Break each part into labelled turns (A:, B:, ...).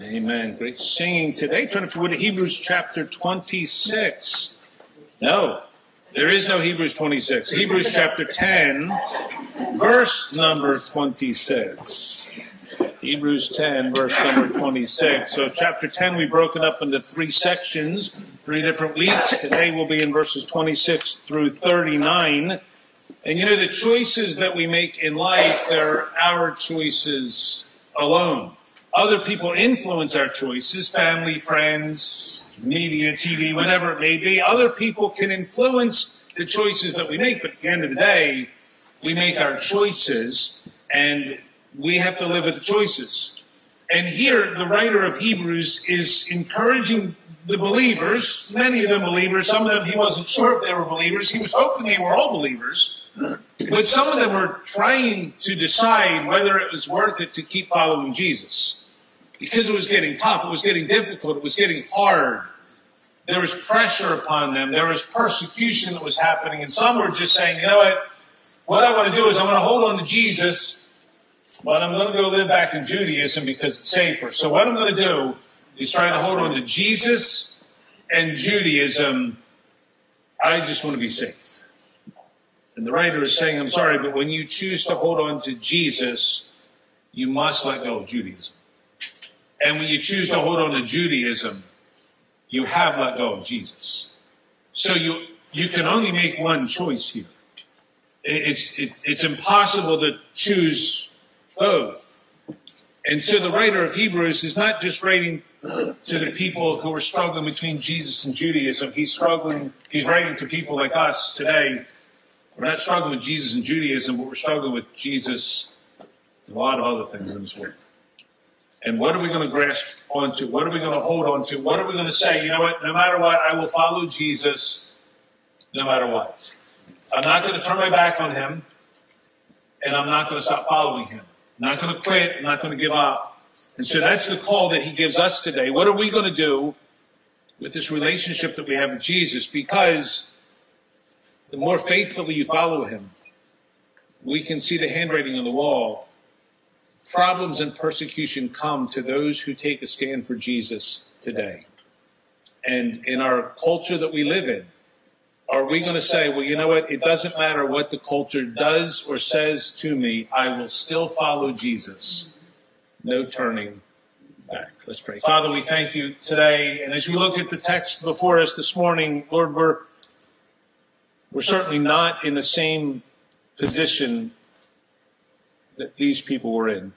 A: Amen. Great singing today. Turn if you would to Hebrews chapter 26. No, there is no Hebrews 26. Hebrews chapter 10, verse number 26. Hebrews 10, verse number 26. So, chapter 10, we've broken up into three sections, three different weeks. Today we'll be in verses 26 through 39. And you know, the choices that we make in life, they're our choices alone. Other people influence our choices, family, friends, media, TV, whatever it may be. Other people can influence the choices that we make, but at the end of the day, we make our choices and we have to live with the choices. And here, the writer of Hebrews is encouraging the believers, many of them believers, some of them he wasn't sure if they were believers. He was hoping they were all believers. But some of them were trying to decide whether it was worth it to keep following Jesus. Because it was getting tough, it was getting difficult, it was getting hard. There was pressure upon them, there was persecution that was happening, and some were just saying, you know what? What I want to do is I want to hold on to Jesus but I'm going to go live back in Judaism because it's safer. So what I'm going to do is try to hold on to Jesus and Judaism. I just want to be safe. And the writer is saying, I'm sorry, but when you choose to hold on to Jesus, you must let go of Judaism. And when you choose to hold on to Judaism, you have let go of Jesus. So you, you can only make one choice here. It's, it, it's impossible to choose both. And so the writer of Hebrews is not just writing to the people who are struggling between Jesus and Judaism. He's struggling, he's writing to people like us today. We're not struggling with Jesus and Judaism, but we're struggling with Jesus and a lot of other things in this world. And what are we going to grasp onto? What are we going to hold on to? What are we going to say? You know what? No matter what, I will follow Jesus no matter what. I'm not going to turn my back on him, and I'm not going to stop following him not going to quit, not going to give up. And so that's the call that he gives us today. What are we going to do with this relationship that we have with Jesus? Because the more faithfully you follow him, we can see the handwriting on the wall. Problems and persecution come to those who take a stand for Jesus today. And in our culture that we live in, are we going to say, well, you know what? It doesn't matter what the culture does or says to me, I will still follow Jesus. No turning back. Let's pray. Father, we thank you today. And as we look at the text before us this morning, Lord, we're, we're certainly not in the same position that these people were in.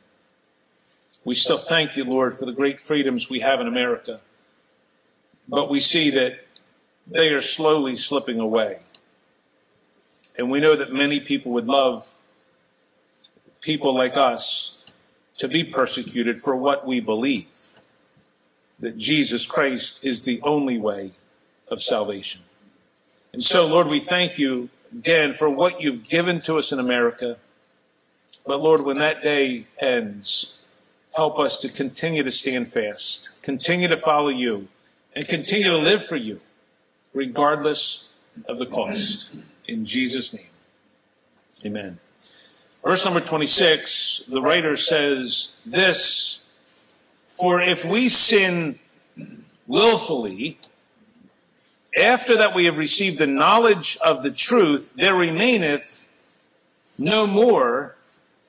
A: We still thank you, Lord, for the great freedoms we have in America. But we see that they are slowly slipping away. And we know that many people would love people like us to be persecuted for what we believe that Jesus Christ is the only way of salvation. And so, Lord, we thank you again for what you've given to us in America. But Lord, when that day ends, help us to continue to stand fast, continue to follow you, and continue to live for you regardless of the cost. In Jesus' name. Amen. Verse number 26, the writer says this For if we sin willfully, after that we have received the knowledge of the truth, there remaineth no more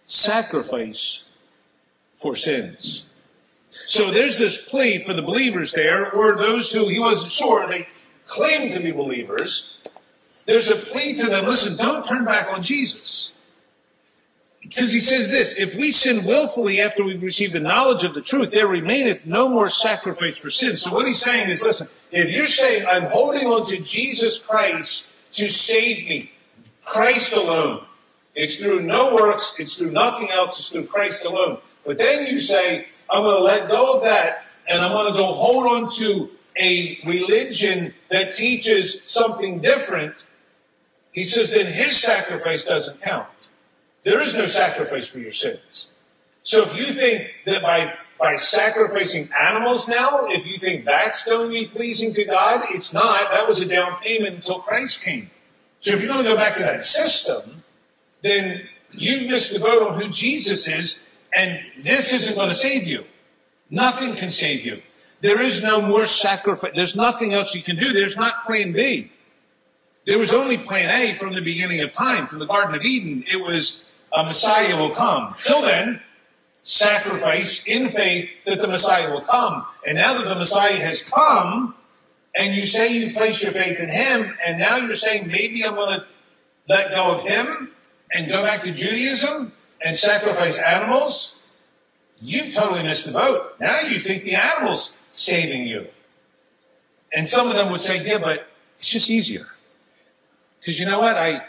A: sacrifice for sins. So there's this plea for the believers there, or those who he wasn't sure, they claim to be believers, there's a plea to them listen, don't turn back on Jesus. Because he says this if we sin willfully after we've received the knowledge of the truth, there remaineth no more sacrifice for sin. So what he's saying is listen, if you're saying, I'm holding on to Jesus Christ to save me, Christ alone, it's through no works, it's through nothing else, it's through Christ alone. But then you say, I'm going to let go of that and I'm going to go hold on to a religion that teaches something different, he says, then his sacrifice doesn't count. There is no sacrifice for your sins. So if you think that by, by sacrificing animals now, if you think that's going to be pleasing to God, it's not. That was a down payment until Christ came. So if you're going to go back to that system, then you've missed the boat on who Jesus is, and this isn't going to save you. Nothing can save you. There is no more sacrifice. There's nothing else you can do. There's not plan B. There was only plan A from the beginning of time, from the Garden of Eden. It was a Messiah will come. Till then, sacrifice in faith that the Messiah will come. And now that the Messiah has come, and you say you place your faith in him, and now you're saying maybe I'm going to let go of him and go back to Judaism and sacrifice animals, you've totally missed the boat. Now you think the animal's saving you. And some of them would say, yeah, but it's just easier. Because you know what? I,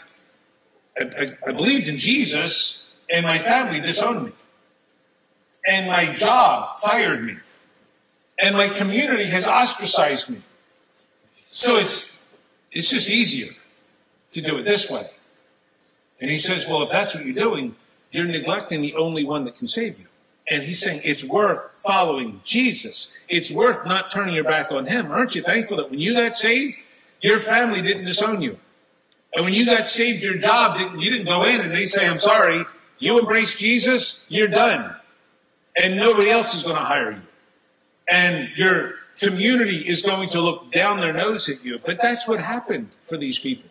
A: I, I believed in Jesus, and my family disowned me. And my job fired me. And my community has ostracized me. So it's, it's just easier to do it this way. And he says, well, if that's what you're doing, you're neglecting the only one that can save you. And he's saying it's worth following Jesus. It's worth not turning your back on him. Aren't you thankful that when you got saved, your family didn't disown you? And when you got saved, your job didn't, you didn't go in and they say, I'm sorry, you embrace Jesus, you're done. And nobody else is going to hire you. And your community is going to look down their nose at you. But that's what happened for these people.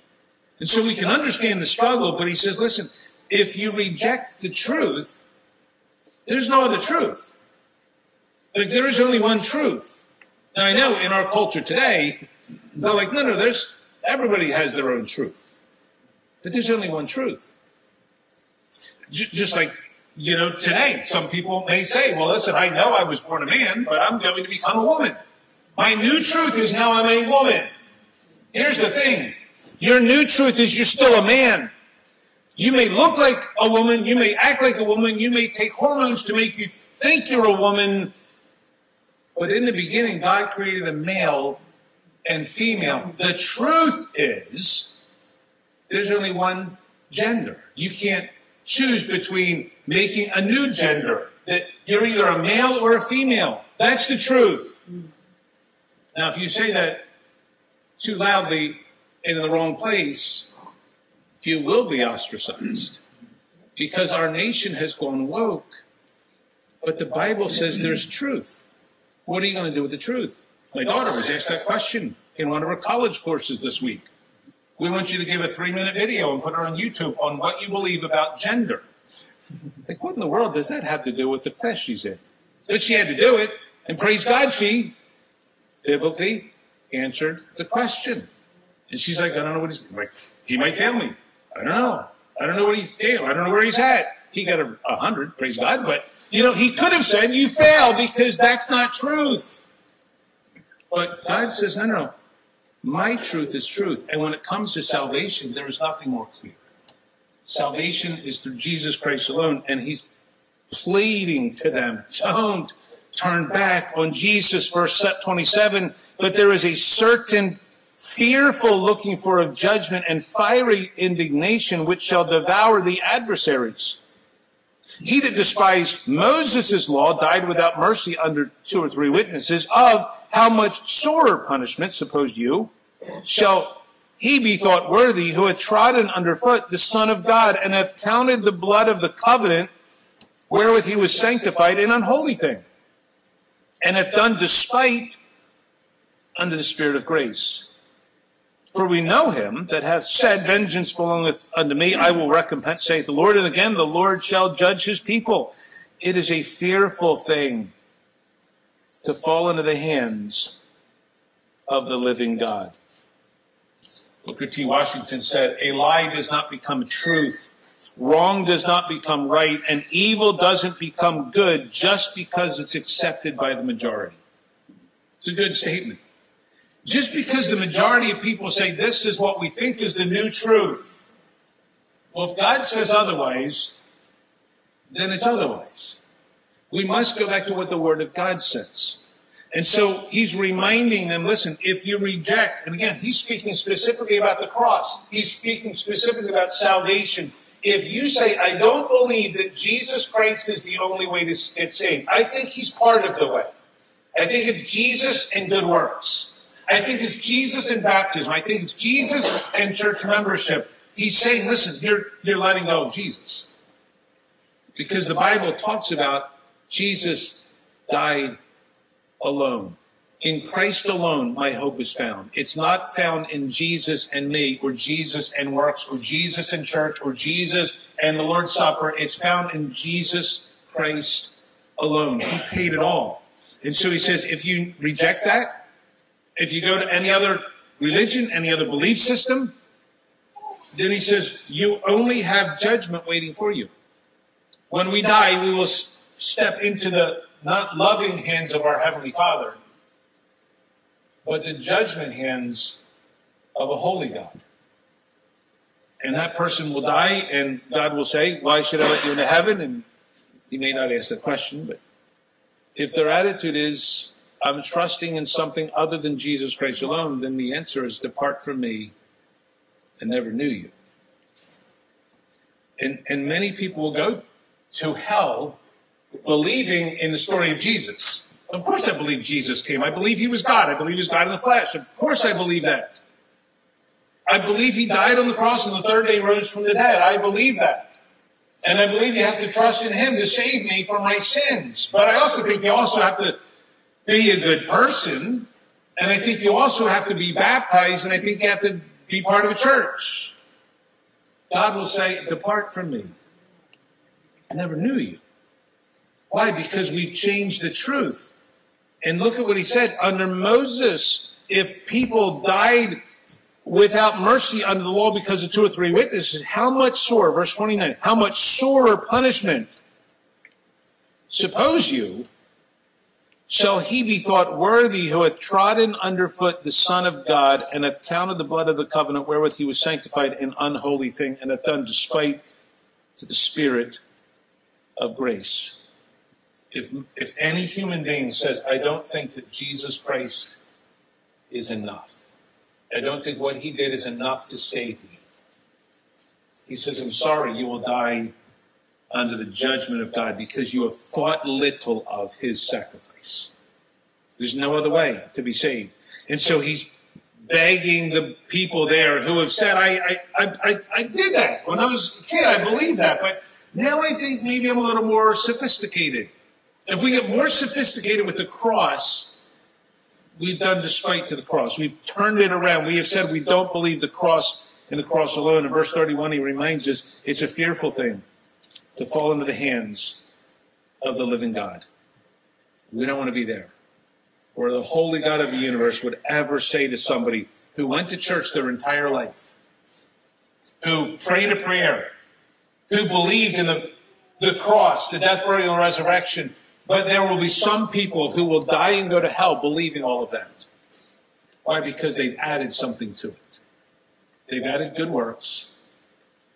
A: And so we can understand the struggle, but he says, listen, if you reject the truth, there's no other truth. Like there is only one truth. Now I know in our culture today, they're like, no, no, there's everybody has their own truth. But there's only one truth. Just like, you know, today, some people may say, well, listen, I know I was born a man, but I'm going to become a woman. My new truth is now I'm a woman. Here's the thing. Your new truth is you're still a man. You may look like a woman, you may act like a woman, you may take hormones to make you think you're a woman, but in the beginning, God created a male and female. The truth is, there's only one gender. You can't choose between making a new gender, that you're either a male or a female. That's the truth. Now, if you say that too loudly and in the wrong place, you will be ostracized because our nation has gone woke. But the Bible says there's truth. What are you going to do with the truth? My daughter was asked that question in one of her college courses this week. We want you to give a three minute video and put it on YouTube on what you believe about gender. Like, what in the world does that have to do with the class she's in? But she had to do it, and praise God, she biblically answered the question. And she's like, I don't know what he's like. He might fail me. I don't know. I don't know what he's doing. I don't know where he's at. He got a, a hundred, praise God. But you know, he could have said you fail because that's not truth. But God says, no, no. My truth is truth. And when it comes to salvation, there is nothing more clear. Salvation is through Jesus Christ alone. And he's pleading to them, don't turn back on Jesus, verse 27. But there is a certain fearful looking for of judgment and fiery indignation which shall devour the adversaries. He that despised Moses' law died without mercy under two or three witnesses of how much sorer punishment, suppose you, shall he be thought worthy who hath trodden underfoot the Son of God and hath counted the blood of the covenant wherewith he was sanctified an unholy thing and hath done despite under the Spirit of grace. For we know him that hath said, Vengeance belongeth unto me, I will recompense, saith the Lord. And again, the Lord shall judge his people. It is a fearful thing to fall into the hands of the living God. Booker T. Washington said, A lie does not become truth. Wrong does not become right, and evil doesn't become good just because it's accepted by the majority. It's a good statement. Just because the majority of people say this is what we think is the new truth. Well, if God says otherwise, then it's otherwise. We must go back to what the Word of God says. And so he's reminding them, listen, if you reject, and again, he's speaking specifically about the cross. He's speaking specifically about salvation. If you say, I don't believe that Jesus Christ is the only way to get saved, I think he's part of the way. I think it's Jesus and good works. I think it's Jesus in baptism. I think it's Jesus and church membership. He's saying, listen, you're, you're letting go of Jesus. Because the Bible talks about Jesus died alone. In Christ alone, my hope is found. It's not found in Jesus and me, or Jesus and works, or Jesus and church, or Jesus and the Lord's Supper. It's found in Jesus Christ alone. He paid it all. And so he says, if you reject that, if you go to any other religion, any other belief system, then he says, you only have judgment waiting for you. When we die, we will step into the not loving hands of our Heavenly Father, but the judgment hands of a holy God. And that person will die, and God will say, Why should I let you into heaven? And he may not ask the question, but if their attitude is, I'm trusting in something other than Jesus Christ alone, then the answer is, Depart from me and never knew you. And, and many people will go to hell believing in the story of Jesus. Of course, I believe Jesus came. I believe he was God. I believe he was God in the flesh. Of course, I believe that. I believe he died on the cross and the third day rose from the dead. I believe that. And I believe you have to trust in him to save me from my sins. But I also think you also have to be a good person. And I think you also have to be baptized. And I think you have to be part of a church. God will say, Depart from me. I never knew you. Why? Because we've changed the truth. And look at what he said. Under Moses, if people died without mercy under the law because of two or three witnesses, how much sore, verse 29, how much sorer punishment suppose you shall he be thought worthy who hath trodden underfoot the Son of God and hath counted the blood of the covenant wherewith he was sanctified an unholy thing and hath done despite to the Spirit of grace. If, if any human being says, I don't think that Jesus Christ is enough, I don't think what he did is enough to save me, he says, I'm sorry, you will die under the judgment of God because you have thought little of his sacrifice. There's no other way to be saved. And so he's begging the people there who have said, I, I, I, I, did that when I was a kid. I believed that. But now I think maybe I'm a little more sophisticated. If we get more sophisticated with the cross, we've done despite to the cross. We've turned it around. We have said we don't believe the cross and the cross alone. In verse 31, he reminds us it's a fearful thing to fall into the hands of the living God. We don't want to be there. Or the holy God of the universe would ever say to somebody who went to church their entire life, who prayed a prayer, who believed in the, the cross, the death, burial, and resurrection, but there will be some people who will die and go to hell believing all of that. Why? Because they've added something to it. They've added good works.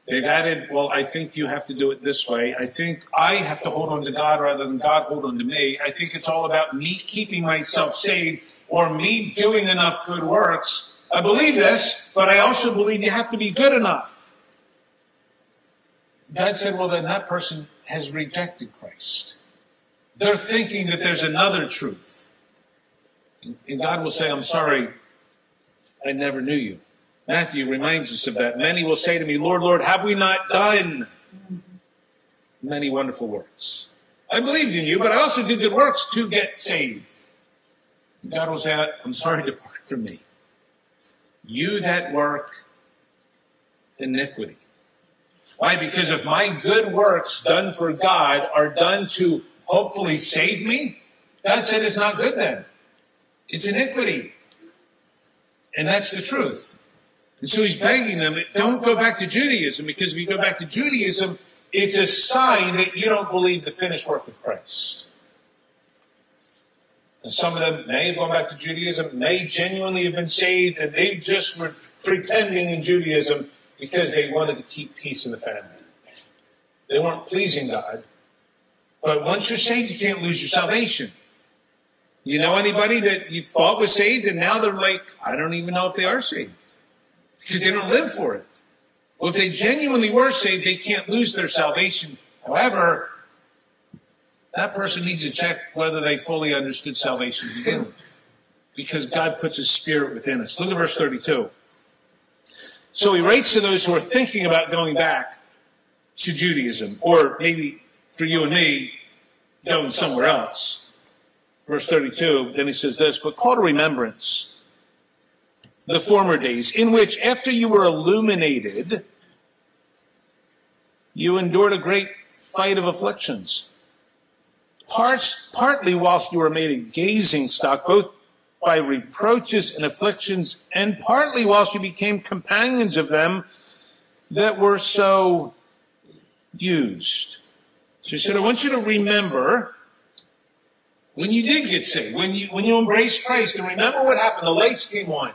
A: They've added, well, I think you have to do it this way. I think I have to hold on to God rather than God hold on to me. I think it's all about me keeping myself saved or me doing enough good works. I believe this, but I also believe you have to be good enough. God said, well, then that person has rejected Christ. They're thinking that there's another truth. And God will say, I'm sorry, I never knew you. Matthew reminds us of that. Many will say to me, Lord, Lord, have we not done many wonderful works? I believed in you, but I also did good works to get saved. God will say, I'm sorry, depart from me. You that work iniquity. Why? Because if my good works done for God are done to hopefully save me, God said it's not good then. It's iniquity. And that's the truth. And so he's begging them, don't go back to Judaism, because if you go back to Judaism, it's a sign that you don't believe the finished work of Christ. And some of them may have gone back to Judaism, may genuinely have been saved, and they just were pretending in Judaism because they wanted to keep peace in the family. They weren't pleasing God. But once you're saved, you can't lose your salvation. You know anybody that you thought was saved and now they're like, I don't even know if they are saved because they don't live for it. Well, if they genuinely were saved, they can't lose their salvation. However, that person needs to check whether they fully understood salvation to begin. Because God puts his spirit within us. Look at verse 32. So he writes to those who are thinking about going back to Judaism, or maybe for you and me, going somewhere else. verse 32, then he says this, but call to remembrance the former days in which after you were illuminated, you endured a great fight of afflictions. Parts, partly whilst you were made a gazing stock, both by reproaches and afflictions, and partly whilst you became companions of them that were so used. So he said, I want you to remember when you did get saved, when you when you embraced Christ, and remember what happened. The lights came on.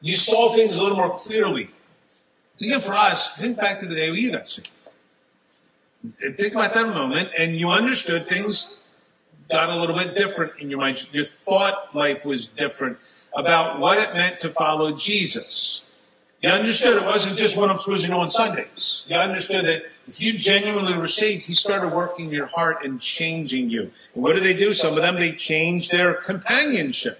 A: You saw things a little more clearly. Again, for us, think back to the day you got saved. And think about that moment, and you understood things got a little bit different in your mind. Your thought life was different about what it meant to follow Jesus. You understood it wasn't just what I'm supposed to on Sundays. You understood that if you genuinely received, He started working your heart and changing you. And what did they do? Some of them, they changed their companionship.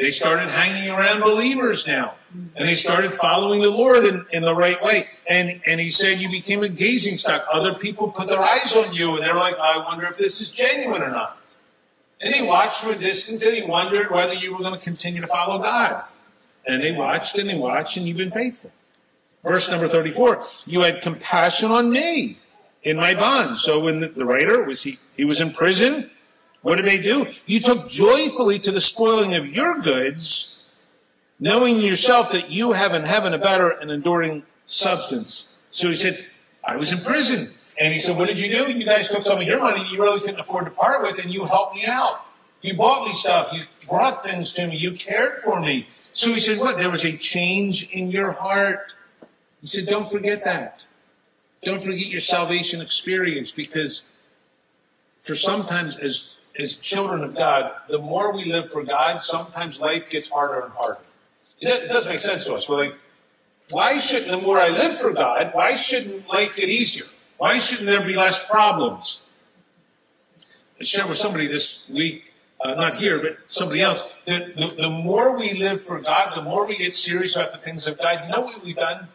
A: They started hanging around believers now. And they started following the Lord in, in the right way. And, and he said, You became a gazing stock. Other people put their eyes on you and they're like, I wonder if this is genuine or not. And they watched from a distance and he wondered whether you were going to continue to follow God. And they watched and they watched and you've been faithful. Verse number 34 You had compassion on me in my bonds. So when the, the writer was, he, he was in prison. What did they do? You took joyfully to the spoiling of your goods knowing yourself that you have in heaven a better and enduring substance. So he said, I was in prison. And he said, What did you do? You guys took some of your money you really couldn't afford to part with, and you helped me out. You bought me stuff. You brought things to me. You cared for me. So he said, What? There was a change in your heart. He said, Don't forget that. Don't forget your salvation experience because for sometimes as as children of God, the more we live for God, sometimes life gets harder and harder. It doesn't make sense to us. We're like, why shouldn't, the more I live for God, why shouldn't life get easier? Why shouldn't there be less problems? I shared with somebody this week, uh, not here, but somebody else, that the, the more we live for God, the more we get serious about the things of God. You know what we've done?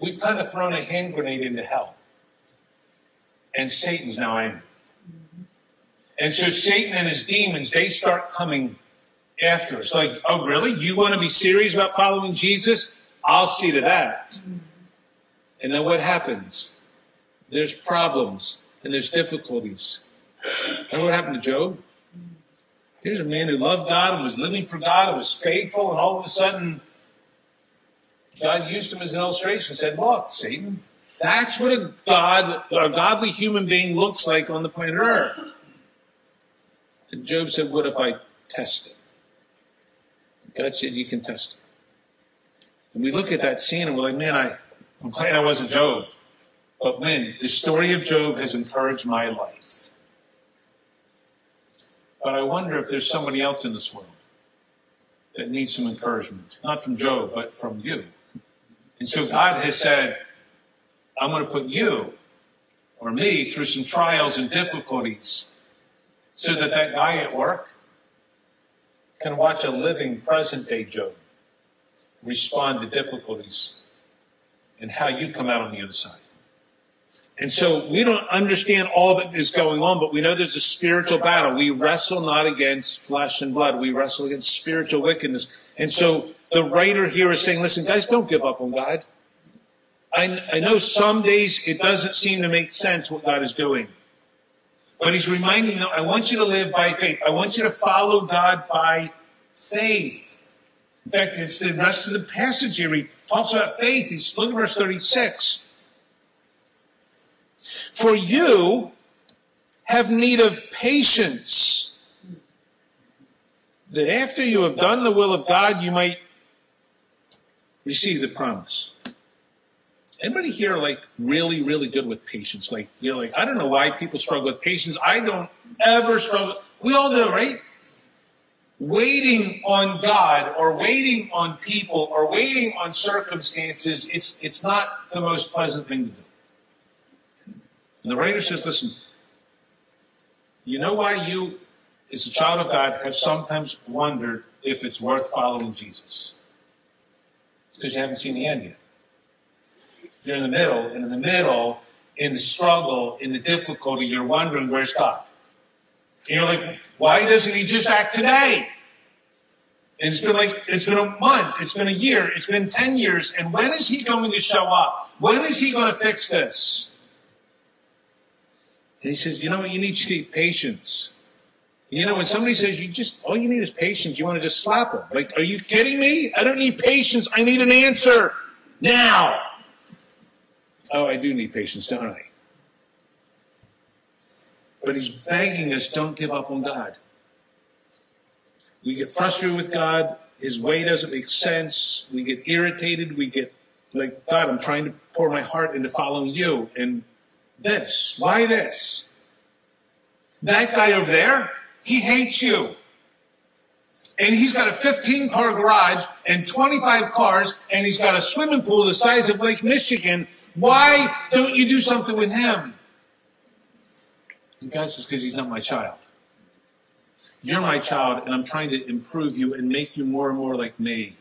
A: We've kind of thrown a hand grenade into hell. And Satan's now angry. And so Satan and his demons, they start coming after us. Like, oh, really? You want to be serious about following Jesus? I'll see to that. And then what happens? There's problems and there's difficulties. Remember what happened to Job? Here's a man who loved God and was living for God and was faithful, and all of a sudden, God used him as an illustration and said, Look, Satan, that's what a God, a godly human being looks like on the planet Earth. And Job said, What if I test it? God said, You can test it. And we look at that scene and we're like, Man, I, I'm glad I wasn't Job. But man, the story of Job has encouraged my life. But I wonder if there's somebody else in this world that needs some encouragement. Not from Job, but from you. And so God has said, I'm going to put you or me through some trials and difficulties so that that guy at work can watch a living present day Job respond to difficulties and how you come out on the other side. And so we don't understand all that is going on, but we know there's a spiritual battle. We wrestle not against flesh and blood. We wrestle against spiritual wickedness. And so the writer here is saying, listen, guys, don't give up on God. I, I know some days it doesn't seem to make sense what God is doing. But he's reminding them, I want you to live by faith. I want you to follow God by faith. In fact, it's the rest of the passage here. He talks about faith. He's look at verse 36. For you have need of patience, that after you have done the will of God, you might receive the promise. Anybody here like really, really good with patience? Like you're like, I don't know why people struggle with patience. I don't ever struggle. We all do, right? Waiting on God or waiting on people or waiting on circumstances, it's it's not the most pleasant thing to do. And the writer says, listen, you know why you, as a child of God, have sometimes wondered if it's worth following Jesus? It's because you haven't seen the end yet. You're in the middle, and in the middle, in the struggle, in the difficulty, you're wondering, where's God? And you're like, why doesn't he just act today? And it's been like, it's been a month, it's been a year, it's been 10 years, and when is he going to show up? When is he going to fix this? And he says, you know what, you need patience. You know, when somebody says you just, all you need is patience, you want to just slap them. Like, are you kidding me? I don't need patience, I need an answer now. Oh, I do need patience, don't I? But he's begging us, don't give up on God. We get frustrated with God. His way doesn't make sense. We get irritated. We get like, God, I'm trying to pour my heart into following you. And this, why this? That guy over there, he hates you. And he's got a 15 car garage and 25 cars, and he's got a swimming pool the size of Lake Michigan. Why don't you do something with him? And God says, because he's not my child. You're my child, and I'm trying to improve you and make you more and more like me.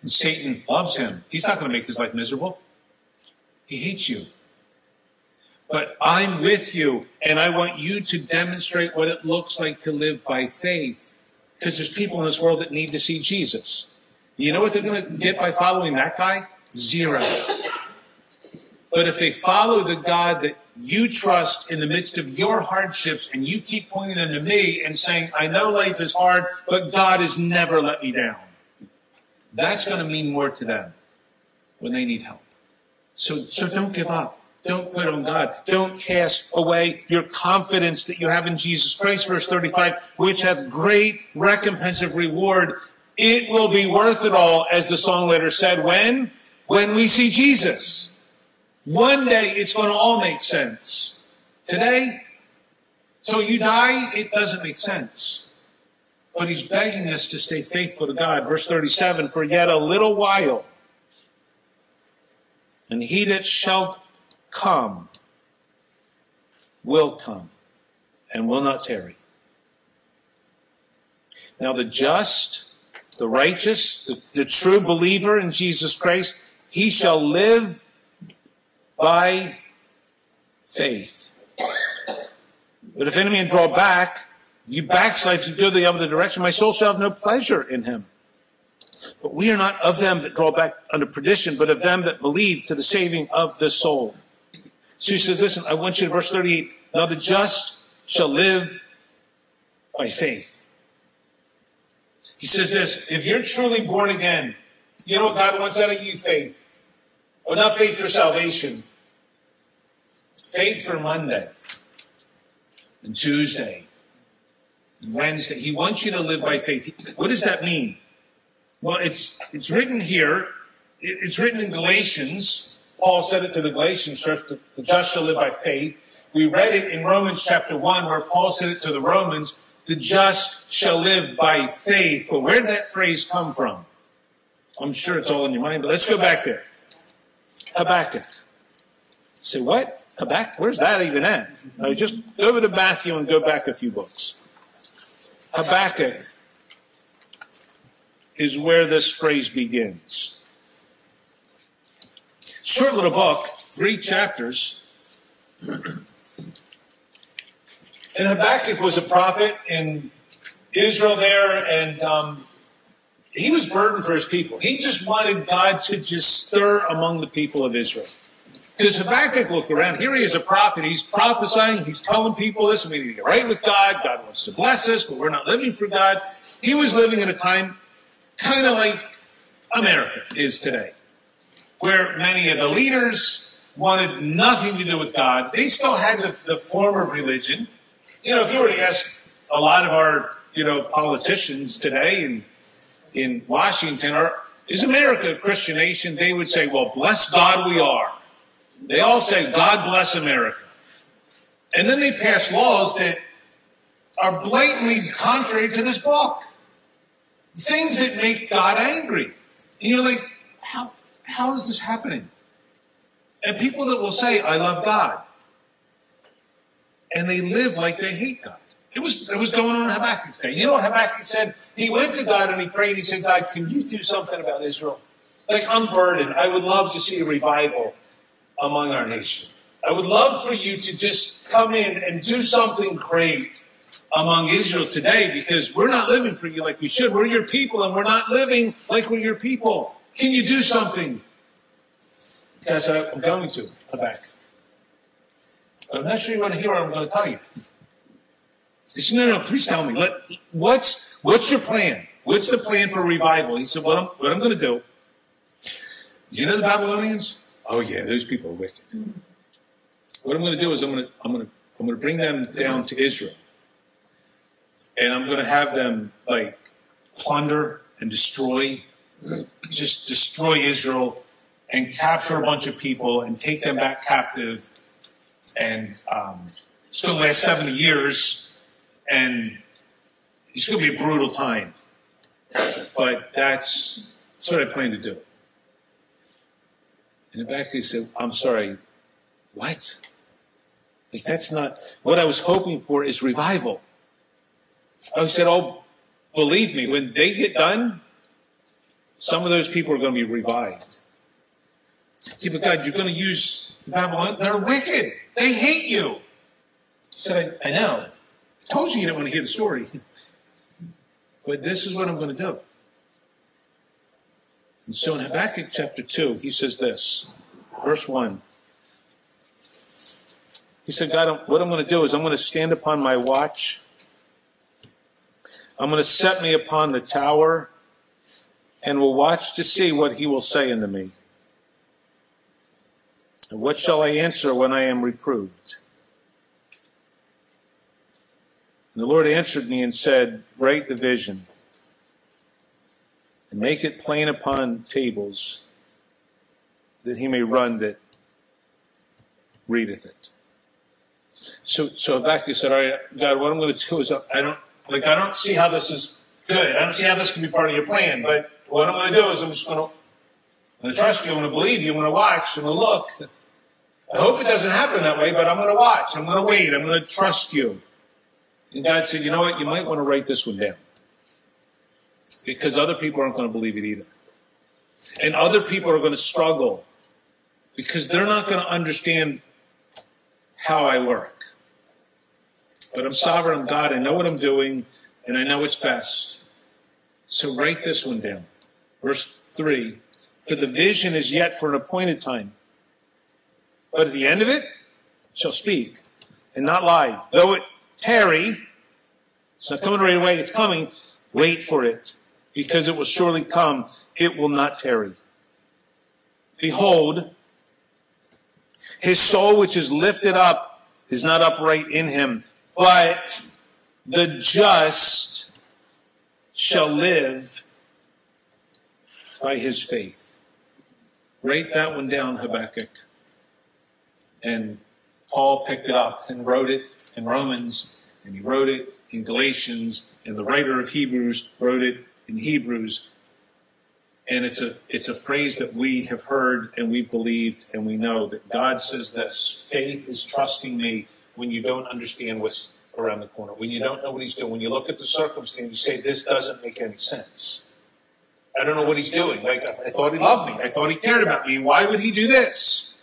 A: And Satan loves him. He's not going to make his life miserable. He hates you. But I'm with you, and I want you to demonstrate what it looks like to live by faith. Because there's people in this world that need to see Jesus. You know what they're going to get by following that guy? Zero. But if they follow the God that you trust in the midst of your hardships and you keep pointing them to me and saying, I know life is hard, but God has never let me down. That's going to mean more to them when they need help. So, so don't give up. Don't quit on God. Don't cast away your confidence that you have in Jesus Christ. Verse 35, which hath great recompense of reward. It will be worth it all, as the songwriter said, when? When we see Jesus. One day it's going to all make sense. Today, so you die, it doesn't make sense. But he's begging us to stay faithful to God. Verse 37 For yet a little while, and he that shall come will come and will not tarry. Now, the just, the righteous, the, the true believer in Jesus Christ, he shall live by faith. But if any man draw back, you backslide, you go the other direction, my soul shall have no pleasure in him. But we are not of them that draw back under perdition, but of them that believe to the saving of the soul. So he says, listen, I want you to verse 38. Now the just shall live by faith. He says this, if you're truly born again, you know what God wants out of you? Faith. Well, not faith for salvation. Faith for Monday and Tuesday and Wednesday. He wants you to live by faith. What does that mean? Well, it's, it's written here. It's written in Galatians. Paul said it to the Galatians church, the just shall live by faith. We read it in Romans chapter 1 where Paul said it to the Romans, the just shall live by faith. But where did that phrase come from? I'm sure it's all in your mind, but let's go back there. Habakkuk. Say what? Habakkuk? Where's that even at? Just go to Matthew and go back a few books. Habakkuk is where this phrase begins. Short little book, three chapters. And Habakkuk was a prophet in Israel there, and um, he was burdened for his people. He just wanted God to just stir among the people of Israel. Because Habakkuk looked around, here he is a prophet. He's prophesying, he's telling people, listen, we need to get right with God. God wants to bless us, but we're not living for God. He was living in a time kind of like America is today, where many of the leaders wanted nothing to do with God. They still had the, the form of religion. You know, if you were to ask a lot of our, you know, politicians today in, in Washington, are, is America a Christian nation? They would say, well, bless God we are. They all say, God bless America. And then they pass laws that are blatantly contrary to this book. Things that make God angry. And you're like, how, how is this happening? And people that will say, I love God. And they live like they hate God. It was, it was going on in Habakkuk's day. You know what Habakkuk said? He went to God and he prayed. He said, God, can you do something about Israel? Like, I'm burdened. I would love to see a revival among our nation. I would love for you to just come in and do something great. among Israel today because we're not living for you like we should. We're your people and we're not living like we're your people. Can you do something? Because I'm going to. Come back. I'm not sure you want to hear what I'm going to tell you. He said, no, no, please tell me. Let, what's, what's your plan? What's the plan for revival? He said, what I'm, what I'm going to do. You know the Babylonians? Oh yeah, those people are wicked. What I'm going to do is I'm going to, I'm going to, I'm going to bring them down to Israel. And I'm going to have them like plunder and destroy, just destroy Israel and capture a bunch of people and take them back captive. And um, it's going to last 70 years. And it's going to be a brutal time. But that's, that's what I plan to do. And Habakkuk said, I'm sorry, what? Like that's not what I was hoping for is revival. I said, Oh, believe me, when they get done, some of those people are going to be revived. Yeah, but God, you're going to use Babylon. They're wicked. They hate you. He said, I, I know. Told you you didn't want to hear the story. but this is what I'm going to do. And so in Habakkuk chapter 2, he says this, verse 1. He said, God, what I'm going to do is I'm going to stand upon my watch. I'm going to set me upon the tower and will watch to see what he will say unto me. And what shall I answer when I am reproved? And the Lord answered me and said, Write the vision and make it plain upon tables that he may run that readeth it. So, so Habakkuk said, all right, God, what I'm going to do is I don't, like, I don't see how this is good. I don't see how this can be part of your plan, but what I'm going to do is I'm just going to, I'm going to trust you. I'm going to believe you. I'm going to watch. I'm going to look. I hope it doesn't happen that way, but I'm going to watch. I'm going to wait. I'm going to trust you. And God said, you know what? You might want to write this one down because other people aren't going to believe it either. And other people are going to struggle because they're not going to understand how I work. But I'm sovereign, I'm God, I know what I'm doing, and I know it's best. So write this one down. Verse 3 For the vision is yet for an appointed time. But at the end of it, shall speak and not lie. Though it tarry, it's not coming right away, it's coming. Wait for it because it will surely come. It will not tarry. Behold, his soul which is lifted up is not upright in him, but the just shall live by his faith. Write that one down, Habakkuk. And Paul picked it up and wrote it in Romans, and he wrote it in Galatians, and the writer of Hebrews wrote it in Hebrews. And it's a, it's a phrase that we have heard and we've believed and we know that God says this faith is trusting me when you don't understand what's around the corner, when you don't know what he's doing, when you look at the circumstance, you say, this doesn't make any sense. I don't know what he's doing. Like, I thought he loved me. I thought he cared about me. Why would he do this?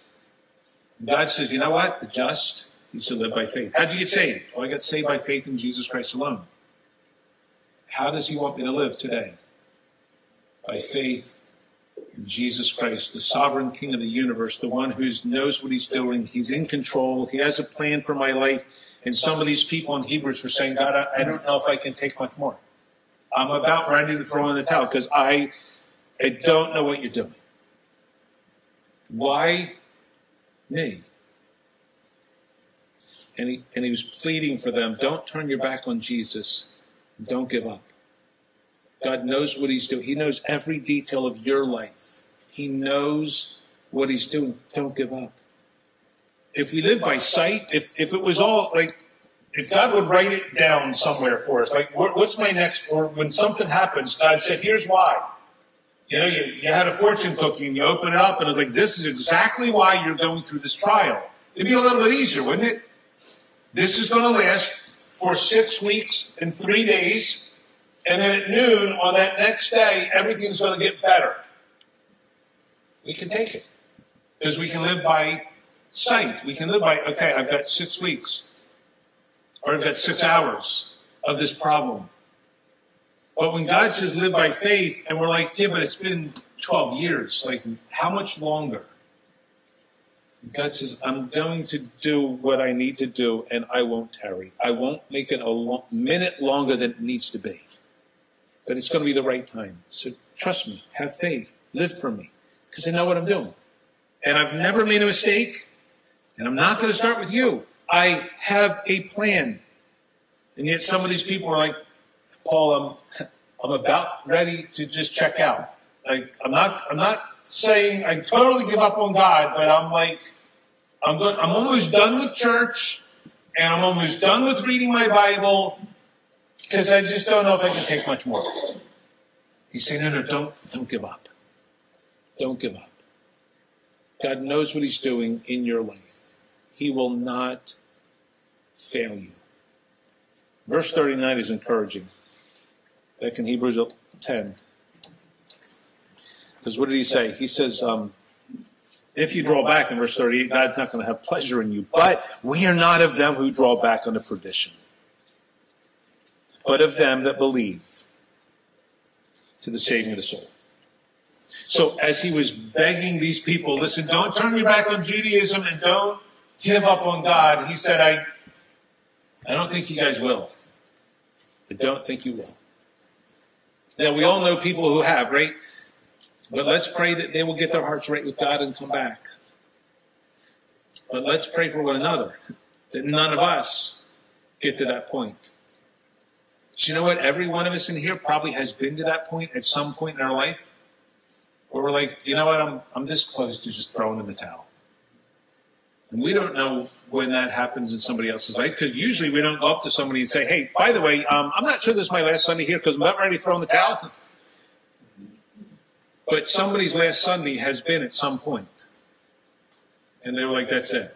A: God says, you know what? The just, he to live by faith. How'd you get saved? Well, I got saved by faith in Jesus Christ alone. How does he want me to live today? By faith in Jesus Christ, the sovereign King of the universe, the one who knows what he's doing. He's in control. He has a plan for my life. And some of these people in Hebrews were saying, God, I, I don't know if I can take much more. I'm about ready to throw in the towel because I, I don't know what you're doing. Why me? And he, and he was pleading for them, don't turn your back on Jesus. Don't give up. God knows what He's doing. He knows every detail of your life. He knows what He's doing. Don't give up. If we live by sight, if, if it was all like, if God would write it down somewhere for us, like, what's my next, or when something happens, God said, here's why. You know, you, you had a fortune cookie and you open it up and it's like, this is exactly why you're going through this trial. It'd be a little bit easier, wouldn't it? This is going to last for six weeks and three days and then at noon on that next day, everything's going to get better. We can take it because we can live by sight. We can live by, okay, I've got six weeks or I've got six hours. of this problem. But when God says live by faith, and we're like, yeah, but it's been 12 years, like, how much longer? God says, I'm going to do what I need to do, and I won't tarry. I won't make it a minute longer than it needs to be. But it's going to be the right time. So trust me, have faith, live for me, because I know what I'm doing. And I've never made a mistake, and I'm not going to start with you. I have a plan. And yet some of these people are like, Paul, I'm, I'm about ready to just check out. Like, I'm not, I'm not saying I totally give up on God, but I'm like, I'm going, I'm almost done with church, and I'm almost done with reading my Bible, because I just don't know if I can take much more. He's saying, no, no, don't, don't give up. Don't give up. God knows what He's doing in your life. He will not fail you. Verse 39 is encouraging. Back in Hebrews 10. Because what did he say? He says, um, if you draw back in verse 38, God's not going to have pleasure in you. But we are not of them who draw back unto perdition, but of them that believe to the saving of the soul. So as he was begging these people, listen, don't turn your back on Judaism and don't give up on God, he said, I, I don't think you guys will. I don't think you will. Now, we all know people who have, right? But let's pray that they will get their hearts right with God and come back. But let's pray for one another that none of us get to that point. So you know what? Every one of us in here probably has been to that point at some point in our life where we're like, you know what? I'm, I'm this close to just throwing in the towel. And we don't know when that happens in somebody else's life because usually we don't go up to somebody and say, hey, by the way, um, I'm not sure this is my last Sunday here because I'm about ready to throw in the towel. But somebody's last Sunday has been at some point. And they were like, that's it.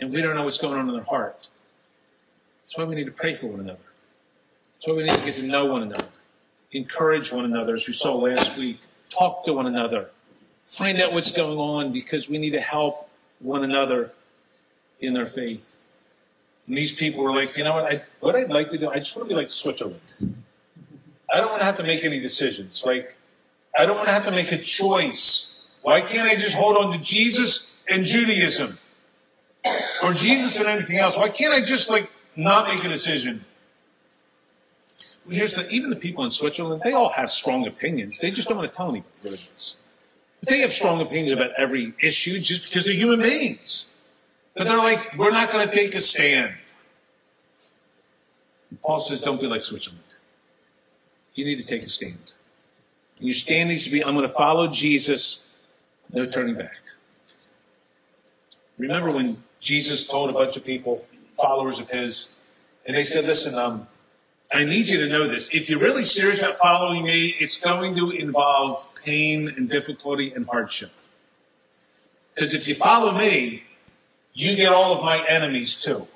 A: And we don't know what's going on in their heart. That's why we need to pray for one another. That's why we need to get to know one another. Encourage one another, as we saw last week. Talk to one another. Find out what's going on because we need to help one another in their faith. And these people were like, you know what? I, what I'd like to do, I just want to be like Switzerland. I don't want to have to make any decisions. Like, I don't want to have to make a choice. Why can't I just hold on to Jesus and Judaism? Or Jesus and anything else? Why can't I just like not make a decision? Well, here's the even the people in Switzerland, they all have strong opinions. They just don't want to tell anybody what it is. They have strong opinions about every issue just because they're human beings. But they're like, we're not going to take a stand. Paul says, don't be like Switzerland. You need to take a stand. And Your stand needs to be, I'm going to follow Jesus, no turning back. Remember when Jesus told a bunch of people, followers of his, and they said, listen, um, I need you to know this. If you're really serious about following me, it's going to involve pain and difficulty and hardship. Because if you follow me, you get all of my enemies too.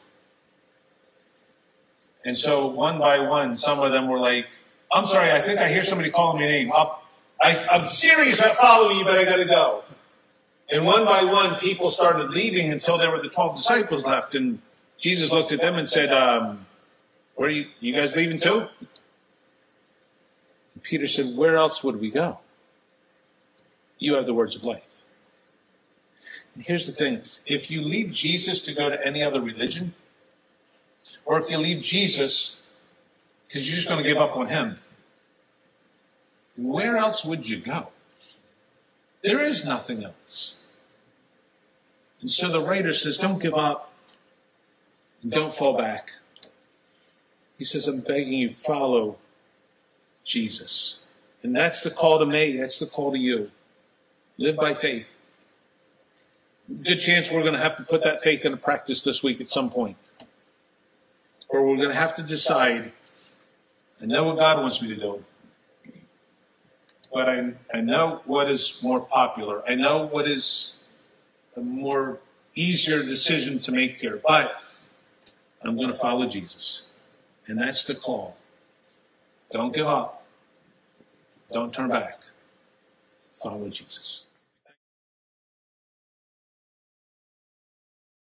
A: And so one by one, some of them were like, I'm sorry, I think I hear somebody calling my name. i am serious about following you, but I got to go. And one by one, people started leaving until there were the 12 disciples left. And Jesus looked at them and said, um, Where are you, you guys leaving too? And Peter said, Where else would we go? You have the words of life. And here's the thing if you leave Jesus to go to any other religion, or if you leave Jesus because you're just going to give up on him. Where else would you go? There is nothing else. And so the writer says, don't give up and don't fall back. He says, I'm begging you, follow Jesus. And that's the call to me. That's the call to you. Live by faith. Good chance we're going to have to put that faith into practice this week at some point. Or we're going to have to decide I know what God wants me to do. But I, I know what is more popular. I know what is a more easier decision to make here. But I'm going to follow Jesus. And that's the call. Don't give up. Don't turn back. Follow Jesus.